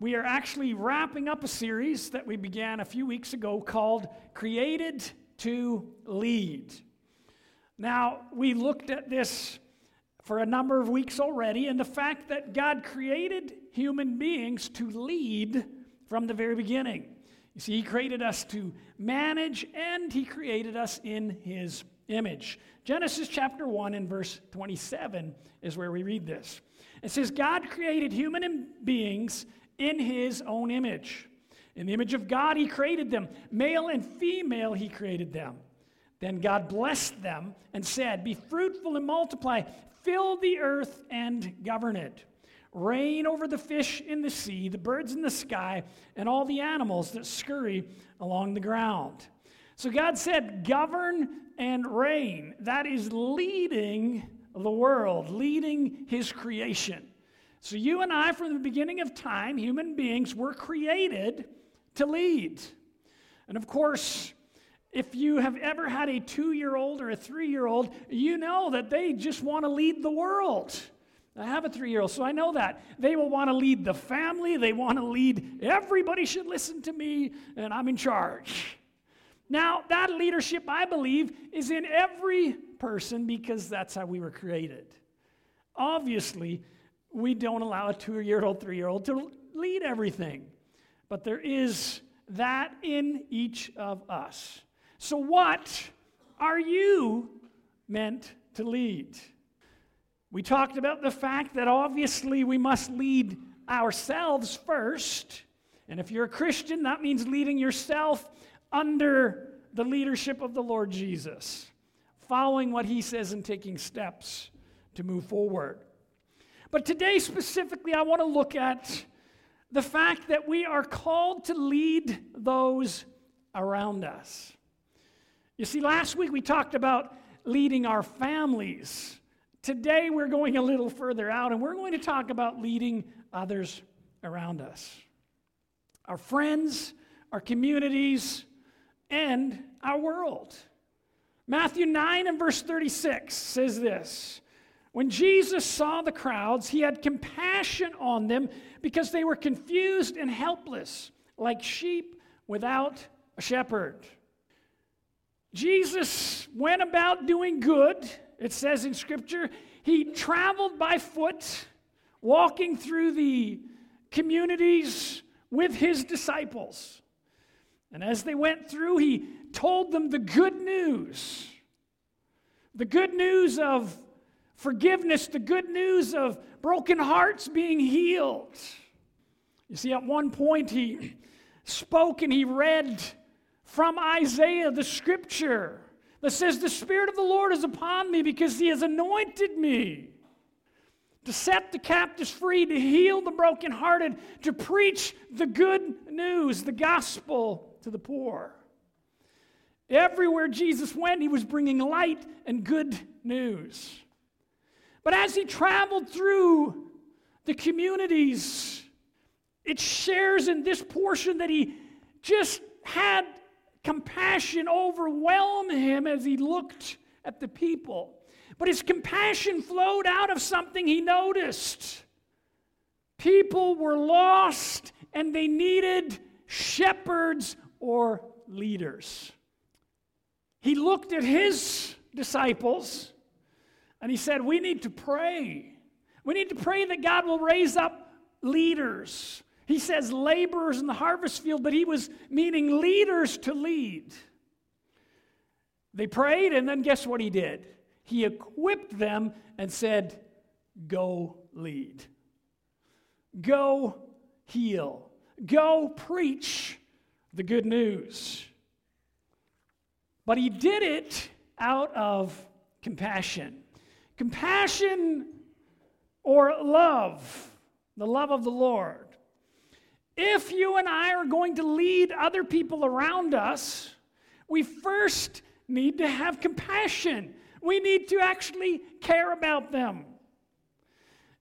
we are actually wrapping up a series that we began a few weeks ago called Created to Lead. Now, we looked at this for a number of weeks already, and the fact that God created human beings to lead from the very beginning. You see, He created us to manage, and He created us in His image. Genesis chapter 1 and verse 27 is where we read this. It says, God created human beings in His own image. In the image of God, He created them. Male and female, He created them. Then God blessed them and said, Be fruitful and multiply, fill the earth and govern it. Reign over the fish in the sea, the birds in the sky, and all the animals that scurry along the ground. So God said, Govern and reign. That is leading the world, leading His creation. So you and I, from the beginning of time, human beings, were created to lead. And of course, if you have ever had a two year old or a three year old, you know that they just want to lead the world. I have a three year old, so I know that. They will want to lead the family, they want to lead everybody should listen to me, and I'm in charge. Now, that leadership, I believe, is in every person because that's how we were created. Obviously, we don't allow a two year old, three year old to lead everything, but there is that in each of us. So, what are you meant to lead? We talked about the fact that obviously we must lead ourselves first. And if you're a Christian, that means leading yourself under the leadership of the Lord Jesus, following what he says and taking steps to move forward. But today, specifically, I want to look at the fact that we are called to lead those around us. You see, last week we talked about leading our families. Today we're going a little further out and we're going to talk about leading others around us our friends, our communities, and our world. Matthew 9 and verse 36 says this When Jesus saw the crowds, he had compassion on them because they were confused and helpless, like sheep without a shepherd. Jesus went about doing good, it says in Scripture. He traveled by foot, walking through the communities with his disciples. And as they went through, he told them the good news the good news of forgiveness, the good news of broken hearts being healed. You see, at one point, he spoke and he read from Isaiah the scripture that says, The Spirit of the Lord is upon me because he has anointed me to set the captives free, to heal the brokenhearted, to preach the good news, the gospel to the poor. Everywhere Jesus went, he was bringing light and good news. But as he traveled through the communities, it shares in this portion that he just had compassion overwhelm him as he looked at the people. But his compassion flowed out of something he noticed. People were lost and they needed shepherds or leaders. He looked at his disciples and he said, We need to pray. We need to pray that God will raise up leaders. He says laborers in the harvest field, but he was meaning leaders to lead. They prayed, and then guess what he did? He equipped them and said, Go lead. Go heal. Go preach the good news. But he did it out of compassion. Compassion or love, the love of the Lord. If you and I are going to lead other people around us, we first need to have compassion. We need to actually care about them.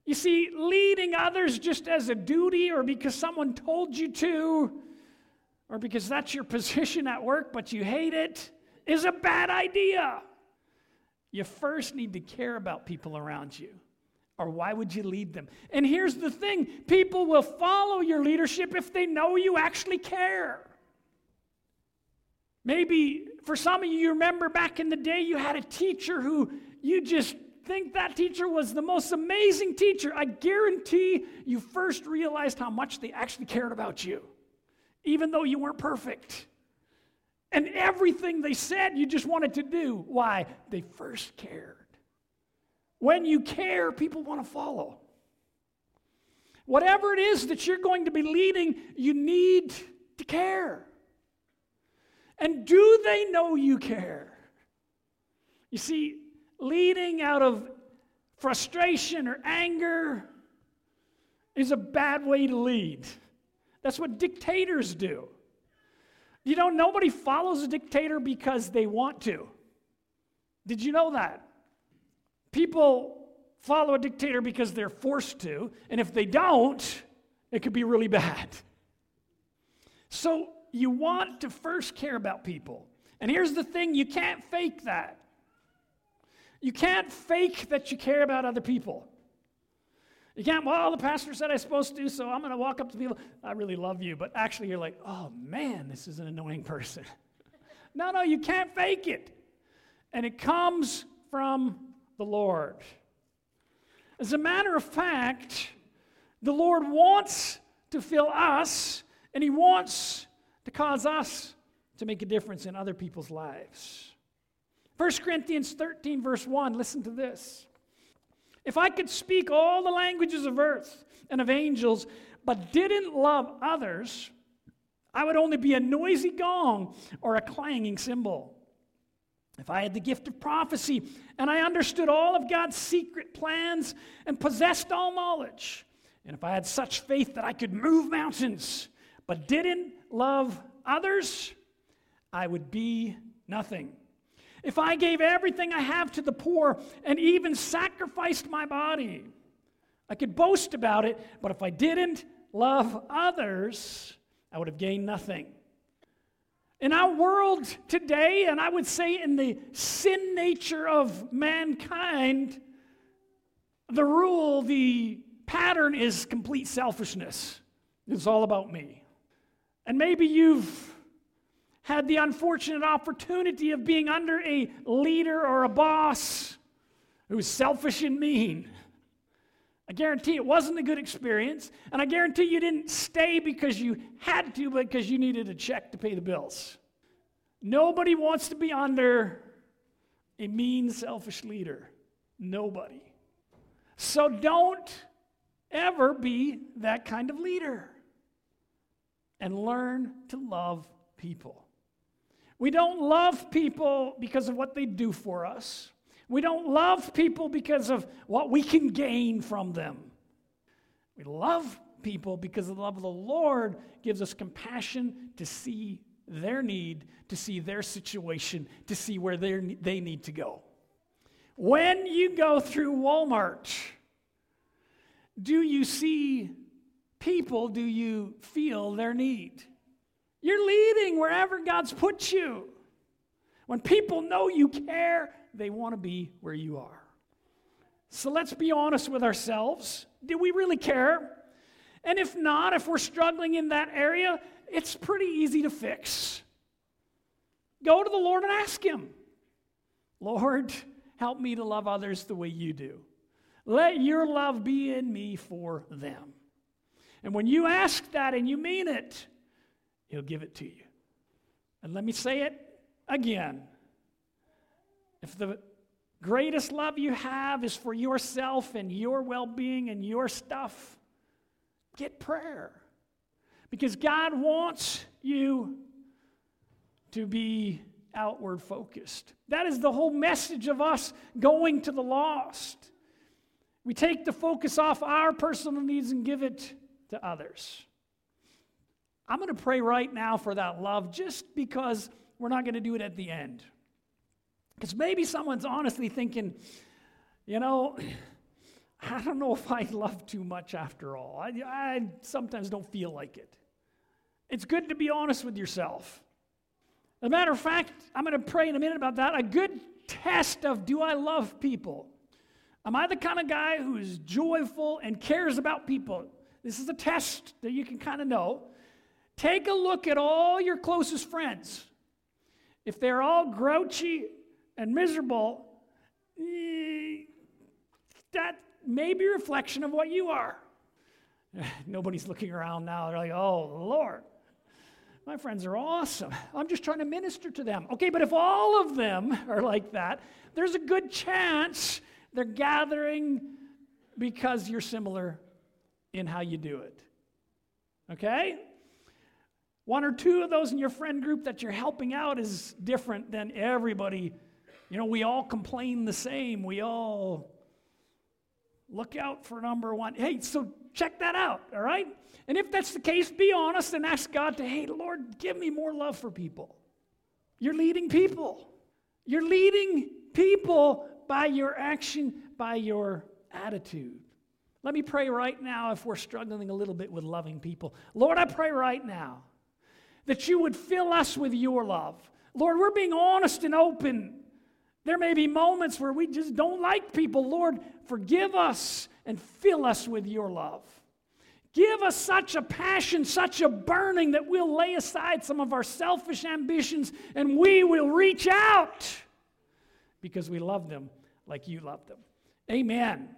You see, leading others just as a duty or because someone told you to, or because that's your position at work but you hate it, is a bad idea. You first need to care about people around you. Or why would you lead them? And here's the thing people will follow your leadership if they know you actually care. Maybe for some of you, you remember back in the day you had a teacher who you just think that teacher was the most amazing teacher. I guarantee you first realized how much they actually cared about you, even though you weren't perfect. And everything they said, you just wanted to do. Why? They first cared. When you care, people want to follow. Whatever it is that you're going to be leading, you need to care. And do they know you care? You see, leading out of frustration or anger is a bad way to lead. That's what dictators do. You know, nobody follows a dictator because they want to. Did you know that? People follow a dictator because they're forced to, and if they don't, it could be really bad. So you want to first care about people. And here's the thing you can't fake that. You can't fake that you care about other people. You can't, well, the pastor said I'm supposed to, so I'm going to walk up to people. I really love you. But actually, you're like, oh man, this is an annoying person. no, no, you can't fake it. And it comes from the Lord. As a matter of fact, the Lord wants to fill us, and He wants to cause us to make a difference in other people's lives. 1 Corinthians 13, verse 1, listen to this. If I could speak all the languages of earth and of angels, but didn't love others, I would only be a noisy gong or a clanging cymbal. If I had the gift of prophecy and I understood all of God's secret plans and possessed all knowledge, and if I had such faith that I could move mountains, but didn't love others, I would be nothing. If I gave everything I have to the poor and even sacrificed my body, I could boast about it, but if I didn't love others, I would have gained nothing. In our world today, and I would say in the sin nature of mankind, the rule, the pattern is complete selfishness. It's all about me. And maybe you've had the unfortunate opportunity of being under a leader or a boss who's selfish and mean. I guarantee it wasn't a good experience, and I guarantee you didn't stay because you had to, but because you needed a check to pay the bills. Nobody wants to be under a mean, selfish leader. Nobody. So don't ever be that kind of leader and learn to love people. We don't love people because of what they do for us. We don't love people because of what we can gain from them. We love people because the love of the Lord gives us compassion to see their need, to see their situation, to see where they need to go. When you go through Walmart, do you see people do you feel their need? You're leading wherever God's put you. When people know you care, they want to be where you are. So let's be honest with ourselves. Do we really care? And if not, if we're struggling in that area, it's pretty easy to fix. Go to the Lord and ask Him Lord, help me to love others the way you do. Let your love be in me for them. And when you ask that and you mean it, He'll give it to you. And let me say it again. If the greatest love you have is for yourself and your well being and your stuff, get prayer. Because God wants you to be outward focused. That is the whole message of us going to the lost. We take the focus off our personal needs and give it to others. I'm going to pray right now for that love just because we're not going to do it at the end. Because maybe someone's honestly thinking, you know, I don't know if I love too much after all. I, I sometimes don't feel like it. It's good to be honest with yourself. As a matter of fact, I'm going to pray in a minute about that. A good test of do I love people? Am I the kind of guy who is joyful and cares about people? This is a test that you can kind of know. Take a look at all your closest friends. If they're all grouchy and miserable, eh, that may be a reflection of what you are. Nobody's looking around now. They're like, oh, Lord, my friends are awesome. I'm just trying to minister to them. Okay, but if all of them are like that, there's a good chance they're gathering because you're similar in how you do it. Okay? One or two of those in your friend group that you're helping out is different than everybody. You know, we all complain the same. We all look out for number one. Hey, so check that out, all right? And if that's the case, be honest and ask God to, hey, Lord, give me more love for people. You're leading people. You're leading people by your action, by your attitude. Let me pray right now if we're struggling a little bit with loving people. Lord, I pray right now that you would fill us with your love. Lord, we're being honest and open. There may be moments where we just don't like people. Lord, forgive us and fill us with your love. Give us such a passion, such a burning that we'll lay aside some of our selfish ambitions and we will reach out because we love them like you love them. Amen.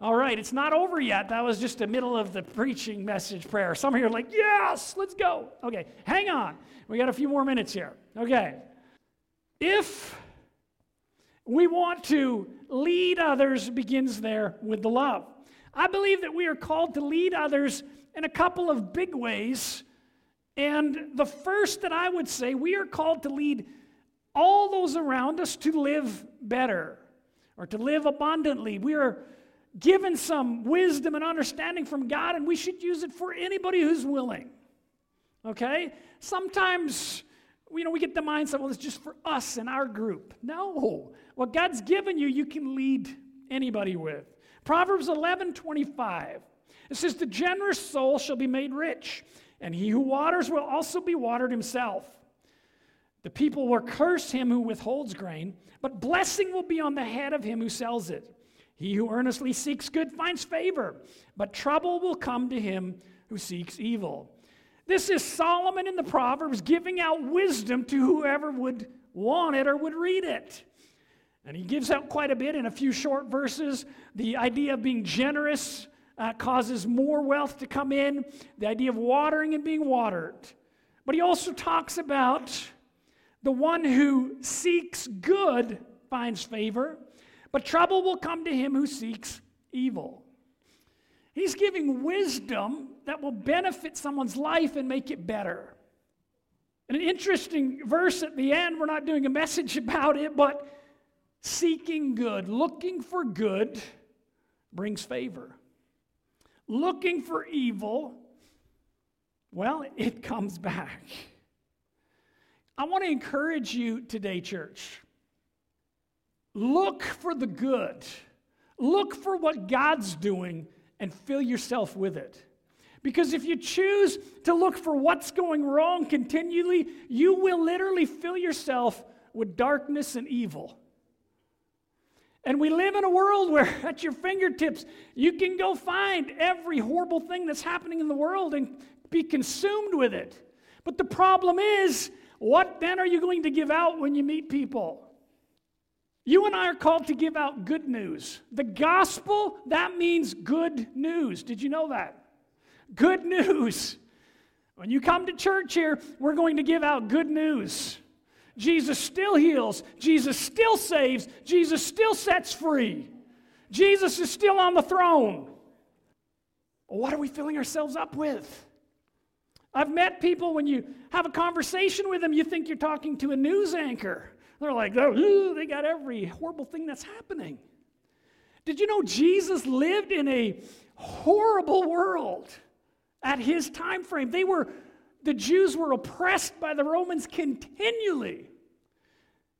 All right, it's not over yet. That was just the middle of the preaching message prayer. Some of you are like, yes, let's go. Okay, hang on. We got a few more minutes here. Okay. If we want to lead others, begins there with the love. I believe that we are called to lead others in a couple of big ways. And the first that I would say, we are called to lead all those around us to live better or to live abundantly. We are given some wisdom and understanding from God, and we should use it for anybody who's willing. Okay? Sometimes, you know, we get the mindset, well, it's just for us and our group. No. What God's given you, you can lead anybody with. Proverbs 11 25. It says, The generous soul shall be made rich, and he who waters will also be watered himself. The people will curse him who withholds grain, but blessing will be on the head of him who sells it. He who earnestly seeks good finds favor, but trouble will come to him who seeks evil. This is Solomon in the Proverbs giving out wisdom to whoever would want it or would read it. And he gives out quite a bit in a few short verses. The idea of being generous uh, causes more wealth to come in, the idea of watering and being watered. But he also talks about the one who seeks good finds favor, but trouble will come to him who seeks evil. He's giving wisdom that will benefit someone's life and make it better. An interesting verse at the end, we're not doing a message about it, but seeking good, looking for good brings favor. Looking for evil, well, it comes back. I want to encourage you today, church. Look for the good. Look for what God's doing and fill yourself with it. Because if you choose to look for what's going wrong continually, you will literally fill yourself with darkness and evil. And we live in a world where, at your fingertips, you can go find every horrible thing that's happening in the world and be consumed with it. But the problem is, what then are you going to give out when you meet people? You and I are called to give out good news. The gospel, that means good news. Did you know that? Good news. When you come to church here, we're going to give out good news. Jesus still heals, Jesus still saves, Jesus still sets free. Jesus is still on the throne. What are we filling ourselves up with? I've met people when you have a conversation with them, you think you're talking to a news anchor. They're like, oh, they got every horrible thing that's happening. Did you know Jesus lived in a horrible world at his time frame? They were the Jews were oppressed by the Romans continually.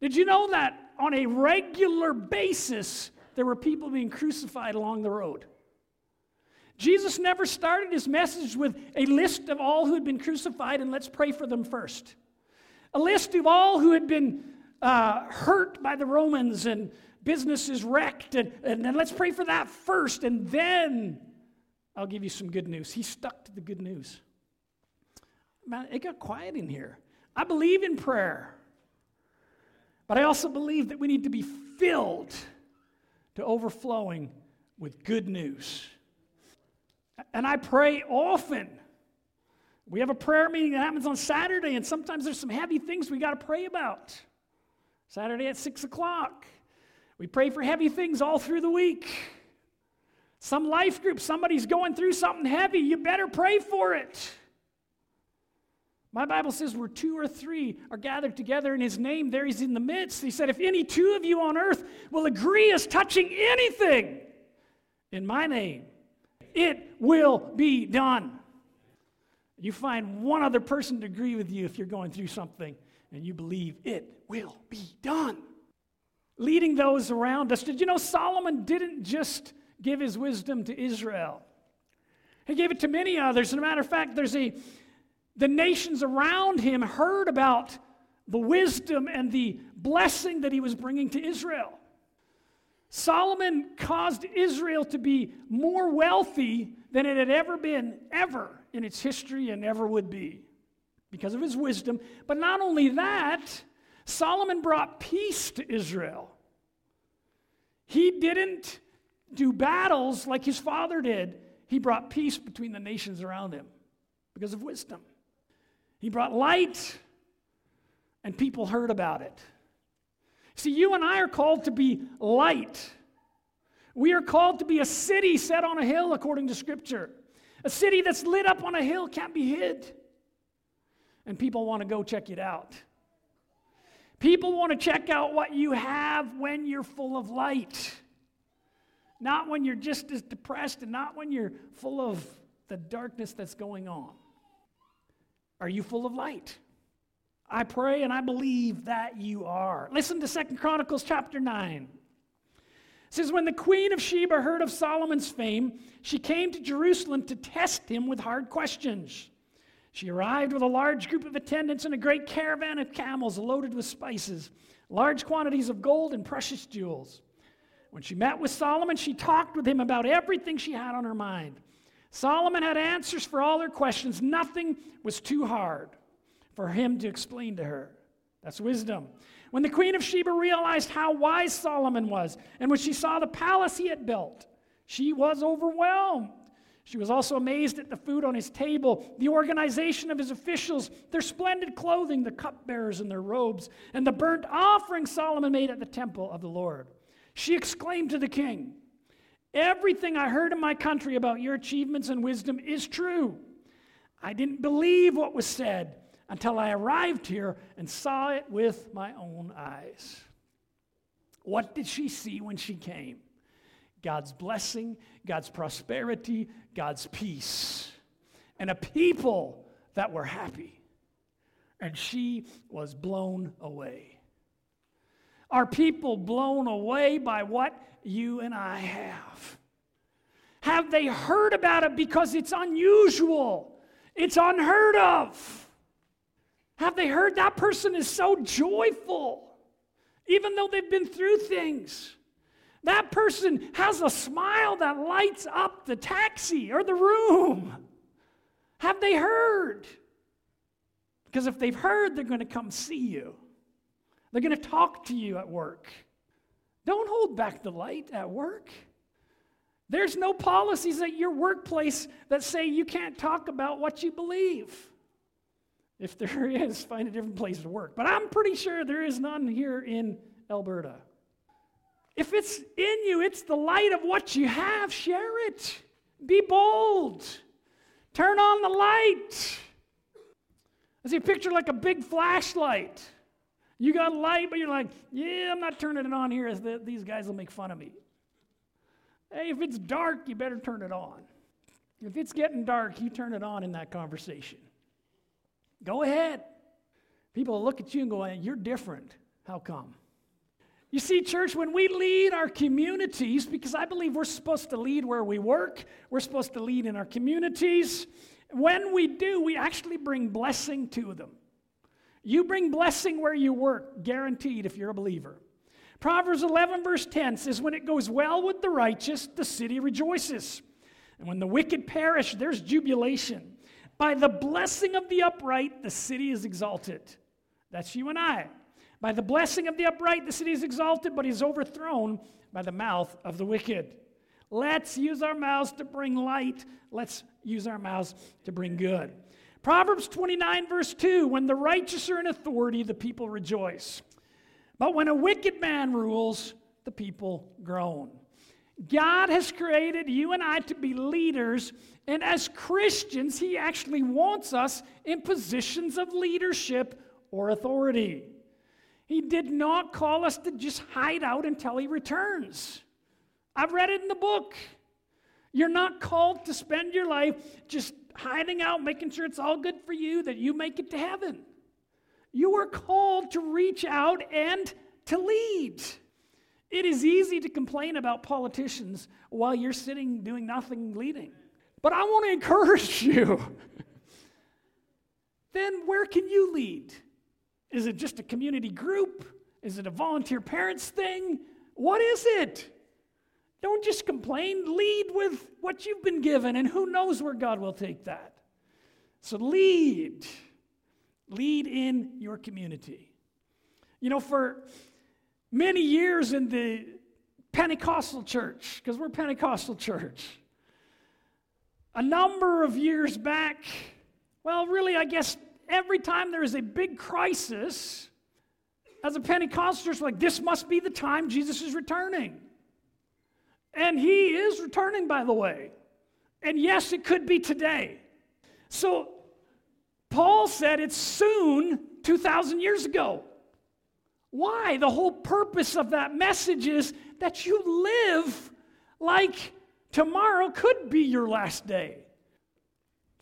Did you know that on a regular basis there were people being crucified along the road? Jesus never started his message with a list of all who had been crucified and let's pray for them first. A list of all who had been uh, hurt by the Romans and business is wrecked, and, and then let's pray for that first, and then I'll give you some good news. He stuck to the good news. Man, it got quiet in here. I believe in prayer, but I also believe that we need to be filled to overflowing with good news. And I pray often. We have a prayer meeting that happens on Saturday, and sometimes there's some heavy things we got to pray about. Saturday at 6 o'clock. We pray for heavy things all through the week. Some life group, somebody's going through something heavy, you better pray for it. My Bible says where two or three are gathered together in his name, there he's in the midst. He said, If any two of you on earth will agree as touching anything in my name, it will be done. You find one other person to agree with you if you're going through something and you believe it will be done. Leading those around us. Did you know Solomon didn't just give his wisdom to Israel? He gave it to many others. As a matter of fact, there's a the nations around him heard about the wisdom and the blessing that he was bringing to Israel. Solomon caused Israel to be more wealthy than it had ever been, ever in its history and ever would be because of his wisdom. But not only that, Solomon brought peace to Israel. He didn't do battles like his father did, he brought peace between the nations around him because of wisdom. He brought light, and people heard about it. See, you and I are called to be light. We are called to be a city set on a hill, according to Scripture. A city that's lit up on a hill can't be hid. And people want to go check it out. People want to check out what you have when you're full of light, not when you're just as depressed and not when you're full of the darkness that's going on. Are you full of light? I pray and I believe that you are. Listen to Second Chronicles chapter 9. It says, When the queen of Sheba heard of Solomon's fame, she came to Jerusalem to test him with hard questions. She arrived with a large group of attendants and a great caravan of camels loaded with spices, large quantities of gold and precious jewels. When she met with Solomon, she talked with him about everything she had on her mind. Solomon had answers for all her questions. Nothing was too hard for him to explain to her. That's wisdom. When the queen of Sheba realized how wise Solomon was, and when she saw the palace he had built, she was overwhelmed. She was also amazed at the food on his table, the organization of his officials, their splendid clothing, the cupbearers in their robes, and the burnt offering Solomon made at the temple of the Lord. She exclaimed to the king, Everything I heard in my country about your achievements and wisdom is true. I didn't believe what was said until I arrived here and saw it with my own eyes. What did she see when she came? God's blessing, God's prosperity, God's peace, and a people that were happy. And she was blown away. Are people blown away by what you and I have? Have they heard about it because it's unusual? It's unheard of. Have they heard that person is so joyful, even though they've been through things? That person has a smile that lights up the taxi or the room. Have they heard? Because if they've heard, they're going to come see you. They're going to talk to you at work. Don't hold back the light at work. There's no policies at your workplace that say you can't talk about what you believe. If there is, find a different place to work. But I'm pretty sure there is none here in Alberta. If it's in you, it's the light of what you have, share it. Be bold. Turn on the light. I see a picture like a big flashlight. You got light, but you're like, yeah, I'm not turning it on here as the, these guys will make fun of me. Hey, if it's dark, you better turn it on. If it's getting dark, you turn it on in that conversation. Go ahead. People will look at you and go, You're different. How come? You see, church, when we lead our communities, because I believe we're supposed to lead where we work, we're supposed to lead in our communities. When we do, we actually bring blessing to them. You bring blessing where you work, guaranteed if you're a believer. Proverbs 11, verse 10 says, When it goes well with the righteous, the city rejoices. And when the wicked perish, there's jubilation. By the blessing of the upright, the city is exalted. That's you and I. By the blessing of the upright, the city is exalted, but is overthrown by the mouth of the wicked. Let's use our mouths to bring light. Let's use our mouths to bring good. Proverbs 29, verse 2 When the righteous are in authority, the people rejoice. But when a wicked man rules, the people groan. God has created you and I to be leaders, and as Christians, He actually wants us in positions of leadership or authority. He did not call us to just hide out until He returns. I've read it in the book. You're not called to spend your life just hiding out, making sure it's all good for you, that you make it to heaven. You are called to reach out and to lead. It is easy to complain about politicians while you're sitting doing nothing leading. But I want to encourage you. then where can you lead? Is it just a community group? Is it a volunteer parents thing? What is it? Don't just complain. Lead with what you've been given, and who knows where God will take that. So lead. Lead in your community. You know, for many years in the Pentecostal church, because we're Pentecostal church, a number of years back, well, really, I guess every time there is a big crisis, as a Pentecostal church, like this must be the time Jesus is returning. And he is returning, by the way. And yes, it could be today. So Paul said it's soon 2,000 years ago. Why? The whole purpose of that message is that you live like tomorrow could be your last day.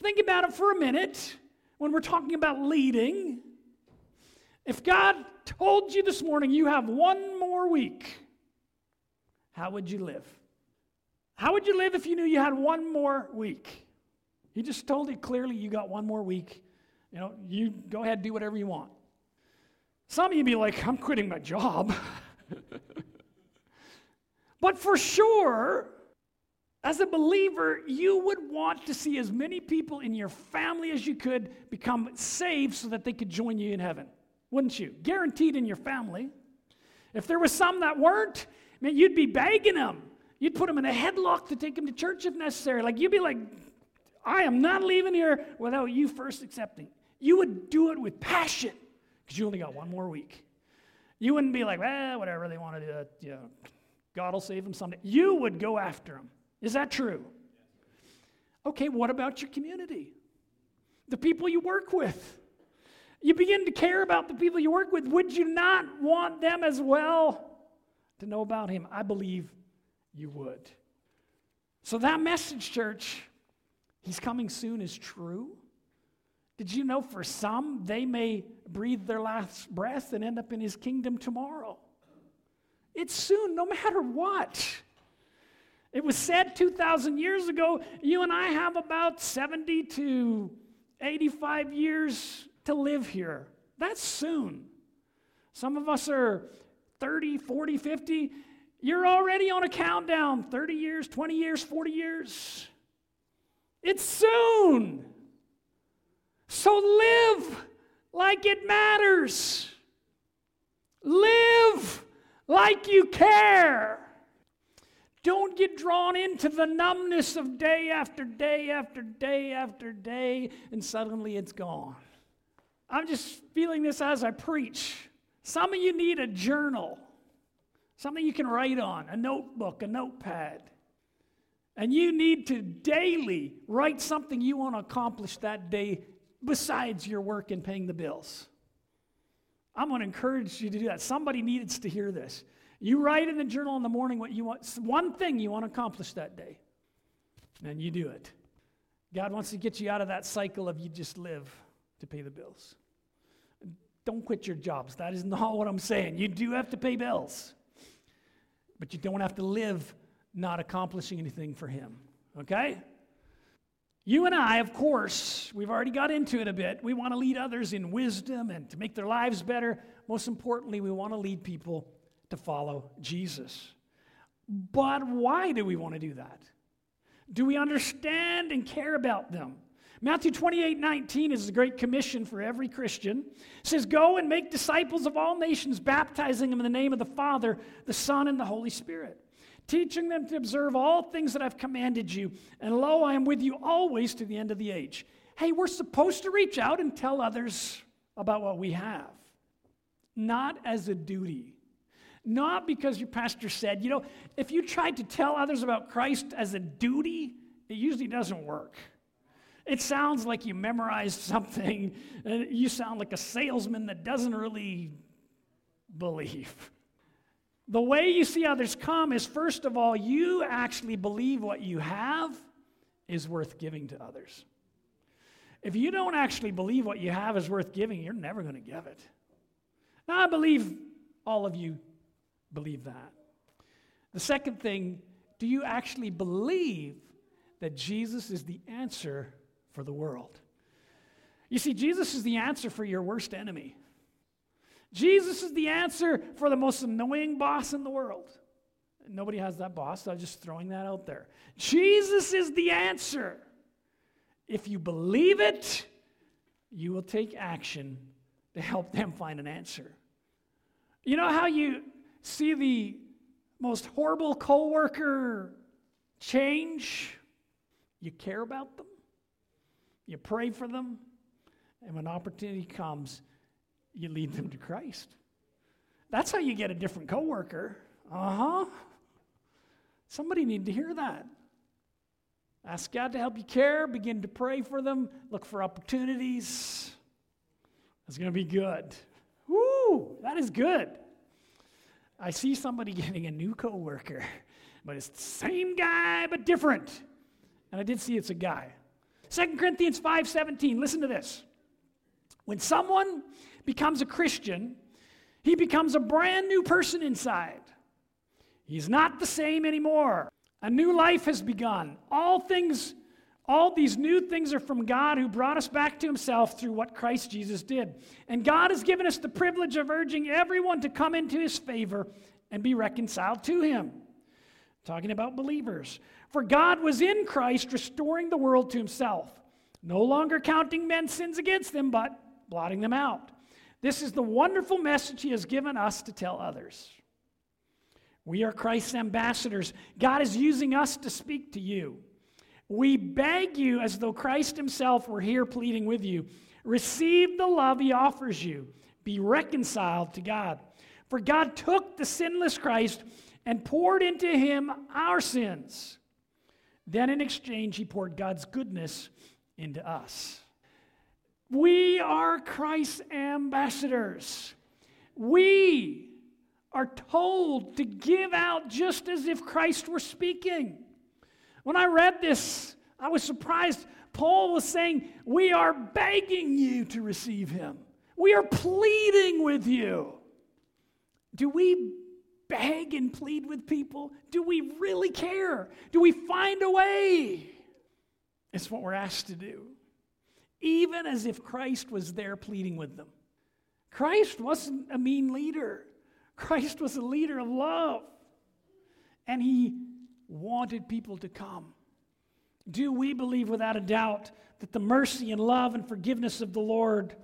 Think about it for a minute when we're talking about leading. If God told you this morning you have one more week, how would you live? How would you live if you knew you had one more week? He just told you clearly you got one more week. You know, you go ahead do whatever you want. Some of you be like, I'm quitting my job. but for sure, as a believer, you would want to see as many people in your family as you could become saved so that they could join you in heaven, wouldn't you? Guaranteed in your family. If there was some that weren't, man, you'd be begging them. You'd put them in a headlock to take them to church if necessary. Like you'd be like, I am not leaving here without you first accepting. You would do it with passion because you only got one more week. You wouldn't be like, well, whatever they want to do, uh, you know, God will save them someday. You would go after them. Is that true? Okay, what about your community? The people you work with. You begin to care about the people you work with. Would you not want them as well to know about Him? I believe you would. So, that message, church, He's coming soon, is true. Did you know for some, they may breathe their last breath and end up in his kingdom tomorrow? It's soon, no matter what. It was said 2,000 years ago, you and I have about 70 to 85 years to live here. That's soon. Some of us are 30, 40, 50. You're already on a countdown 30 years, 20 years, 40 years. It's soon. So live like it matters. Live like you care. Don't get drawn into the numbness of day after day after day after day, and suddenly it's gone. I'm just feeling this as I preach. Some of you need a journal, something you can write on, a notebook, a notepad. And you need to daily write something you want to accomplish that day besides your work and paying the bills. I'm going to encourage you to do that. Somebody needs to hear this. You write in the journal in the morning what you want, one thing you want to accomplish that day, and you do it. God wants to get you out of that cycle of you just live to pay the bills. Don't quit your jobs. That is not what I'm saying. You do have to pay bills, but you don't have to live not accomplishing anything for Him. Okay? You and I, of course, we've already got into it a bit. We want to lead others in wisdom and to make their lives better. Most importantly, we want to lead people to follow Jesus. But why do we want to do that? Do we understand and care about them? Matthew 28 19 is the Great Commission for every Christian. It says, Go and make disciples of all nations, baptizing them in the name of the Father, the Son, and the Holy Spirit, teaching them to observe all things that I've commanded you. And lo, I am with you always to the end of the age. Hey, we're supposed to reach out and tell others about what we have, not as a duty. Not because your pastor said, you know, if you tried to tell others about Christ as a duty, it usually doesn't work. It sounds like you memorized something, and you sound like a salesman that doesn't really believe. The way you see others come is first of all, you actually believe what you have is worth giving to others. If you don't actually believe what you have is worth giving, you're never going to give it. Now, I believe all of you believe that. The second thing, do you actually believe that Jesus is the answer for the world? You see, Jesus is the answer for your worst enemy. Jesus is the answer for the most annoying boss in the world. Nobody has that boss, so I'm just throwing that out there. Jesus is the answer. If you believe it, you will take action to help them find an answer. You know how you see the most horrible coworker change? You care about them, you pray for them, and when opportunity comes, you lead them to Christ. That's how you get a different coworker. Uh huh. Somebody need to hear that. Ask God to help you care, begin to pray for them, look for opportunities. It's going to be good. Woo, that is good. I see somebody getting a new coworker, but it's the same guy but different. And I did see it's a guy. 2 Corinthians 5:17, listen to this. When someone becomes a Christian, he becomes a brand new person inside. He's not the same anymore. A new life has begun. All things, all these new things are from God who brought us back to himself through what Christ Jesus did. And God has given us the privilege of urging everyone to come into his favor and be reconciled to him. Talking about believers. For God was in Christ restoring the world to himself, no longer counting men's sins against them, but blotting them out. This is the wonderful message he has given us to tell others. We are Christ's ambassadors. God is using us to speak to you. We beg you, as though Christ Himself were here pleading with you, receive the love He offers you. Be reconciled to God. For God took the sinless Christ and poured into Him our sins. Then, in exchange, He poured God's goodness into us. We are Christ's ambassadors. We are told to give out just as if Christ were speaking. When I read this, I was surprised. Paul was saying, We are begging you to receive him, we are pleading with you. Do we beg and plead with people? Do we really care? Do we find a way? It's what we're asked to do. Even as if Christ was there pleading with them. Christ wasn't a mean leader. Christ was a leader of love, and he wanted people to come. Do we believe without a doubt that the mercy and love and forgiveness of the Lord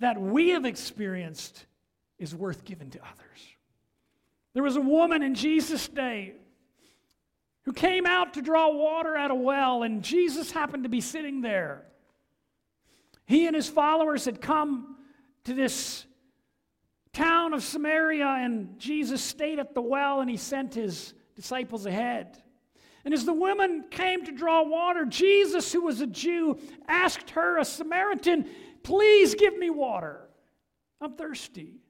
that we have experienced is worth giving to others? There was a woman in Jesus' day who came out to draw water at a well, and Jesus happened to be sitting there. He and his followers had come to this town of Samaria, and Jesus stayed at the well and he sent his disciples ahead. And as the woman came to draw water, Jesus, who was a Jew, asked her, a Samaritan, Please give me water. I'm thirsty.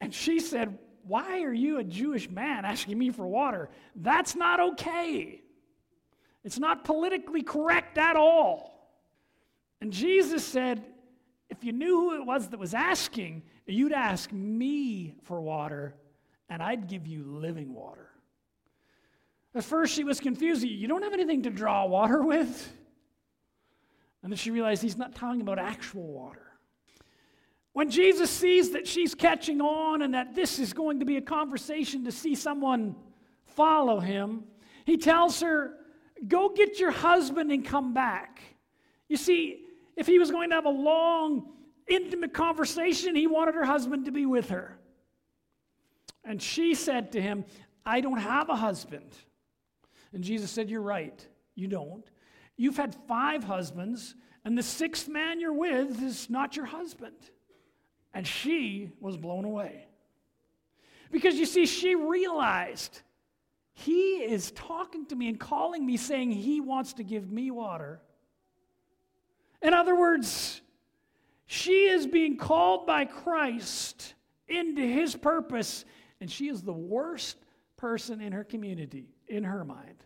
And she said, Why are you, a Jewish man, asking me for water? That's not okay. It's not politically correct at all. And Jesus said, If you knew who it was that was asking, You'd ask me for water, and I'd give you living water. At first, she was confused. You don't have anything to draw water with? And then she realized he's not talking about actual water. When Jesus sees that she's catching on and that this is going to be a conversation to see someone follow him, he tells her, Go get your husband and come back. You see, if he was going to have a long, intimate conversation, he wanted her husband to be with her. And she said to him, I don't have a husband. And Jesus said, You're right, you don't. You've had five husbands, and the sixth man you're with is not your husband. And she was blown away. Because you see, she realized he is talking to me and calling me, saying he wants to give me water. In other words, she is being called by Christ into his purpose, and she is the worst person in her community, in her mind.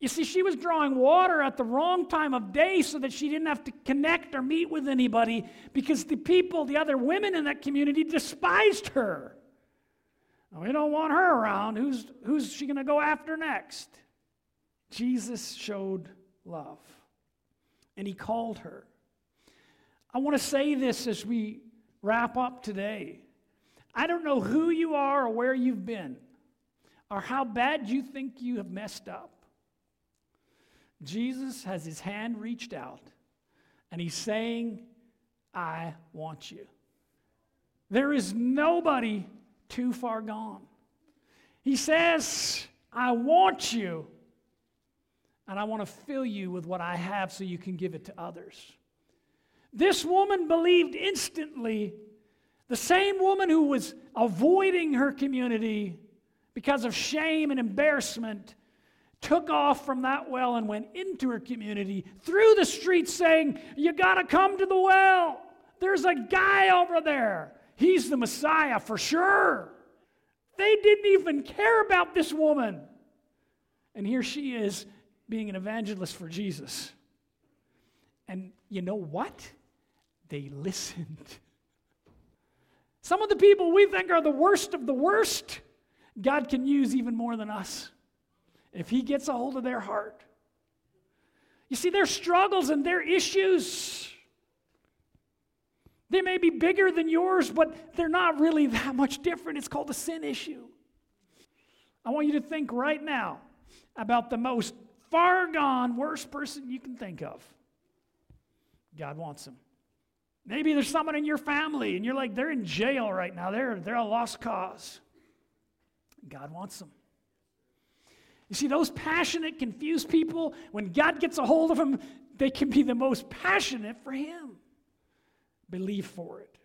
You see, she was drawing water at the wrong time of day so that she didn't have to connect or meet with anybody because the people, the other women in that community, despised her. We don't want her around. Who's, who's she going to go after next? Jesus showed love, and he called her. I want to say this as we wrap up today. I don't know who you are or where you've been or how bad you think you have messed up. Jesus has his hand reached out and he's saying, I want you. There is nobody too far gone. He says, I want you, and I want to fill you with what I have so you can give it to others. This woman believed instantly. The same woman who was avoiding her community because of shame and embarrassment took off from that well and went into her community through the streets saying, You got to come to the well. There's a guy over there. He's the Messiah for sure. They didn't even care about this woman. And here she is being an evangelist for Jesus. And you know what? They listened. Some of the people we think are the worst of the worst, God can use even more than us if He gets a hold of their heart. You see, their struggles and their issues they may be bigger than yours, but they're not really that much different. It's called a sin issue. I want you to think right now about the most far gone, worst person you can think of. God wants them. Maybe there's someone in your family and you're like, they're in jail right now. They're, they're a lost cause. God wants them. You see, those passionate, confused people, when God gets a hold of them, they can be the most passionate for Him believe for it.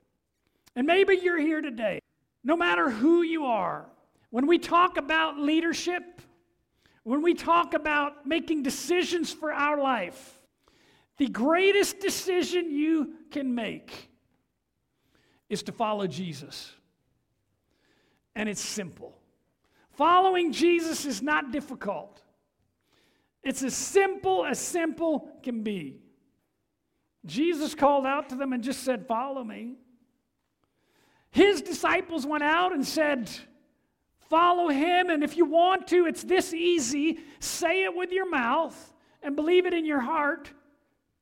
And maybe you're here today, no matter who you are, when we talk about leadership, when we talk about making decisions for our life, the greatest decision you can make is to follow Jesus. And it's simple. Following Jesus is not difficult. It's as simple as simple can be. Jesus called out to them and just said, Follow me. His disciples went out and said, Follow him. And if you want to, it's this easy. Say it with your mouth and believe it in your heart,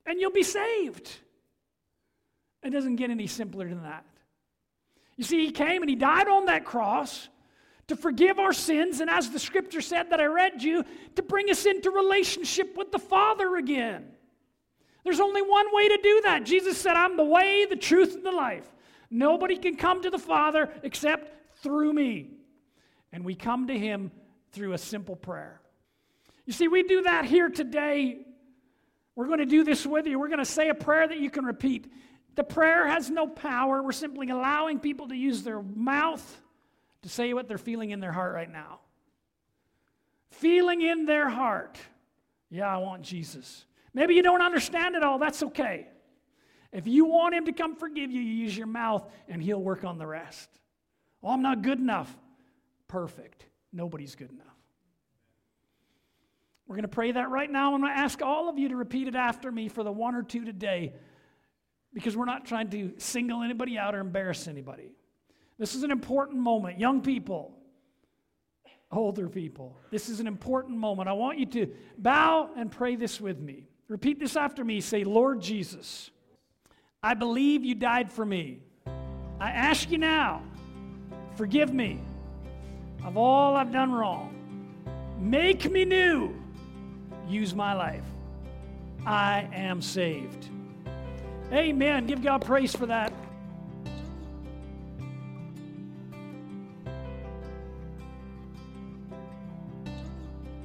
and you'll be saved. It doesn't get any simpler than that. You see, he came and he died on that cross to forgive our sins, and as the scripture said that I read you, to bring us into relationship with the Father again. There's only one way to do that. Jesus said, I'm the way, the truth, and the life. Nobody can come to the Father except through me. And we come to Him through a simple prayer. You see, we do that here today. We're going to do this with you. We're going to say a prayer that you can repeat. The prayer has no power. We're simply allowing people to use their mouth to say what they're feeling in their heart right now. Feeling in their heart, yeah, I want Jesus. Maybe you don't understand it all. That's okay. If you want Him to come forgive you, you use your mouth and He'll work on the rest. Well, I'm not good enough. Perfect. Nobody's good enough. We're going to pray that right now. I'm going to ask all of you to repeat it after me for the one or two today because we're not trying to single anybody out or embarrass anybody. This is an important moment. Young people, older people, this is an important moment. I want you to bow and pray this with me. Repeat this after me. Say, Lord Jesus, I believe you died for me. I ask you now, forgive me of all I've done wrong. Make me new. Use my life. I am saved. Amen. Give God praise for that.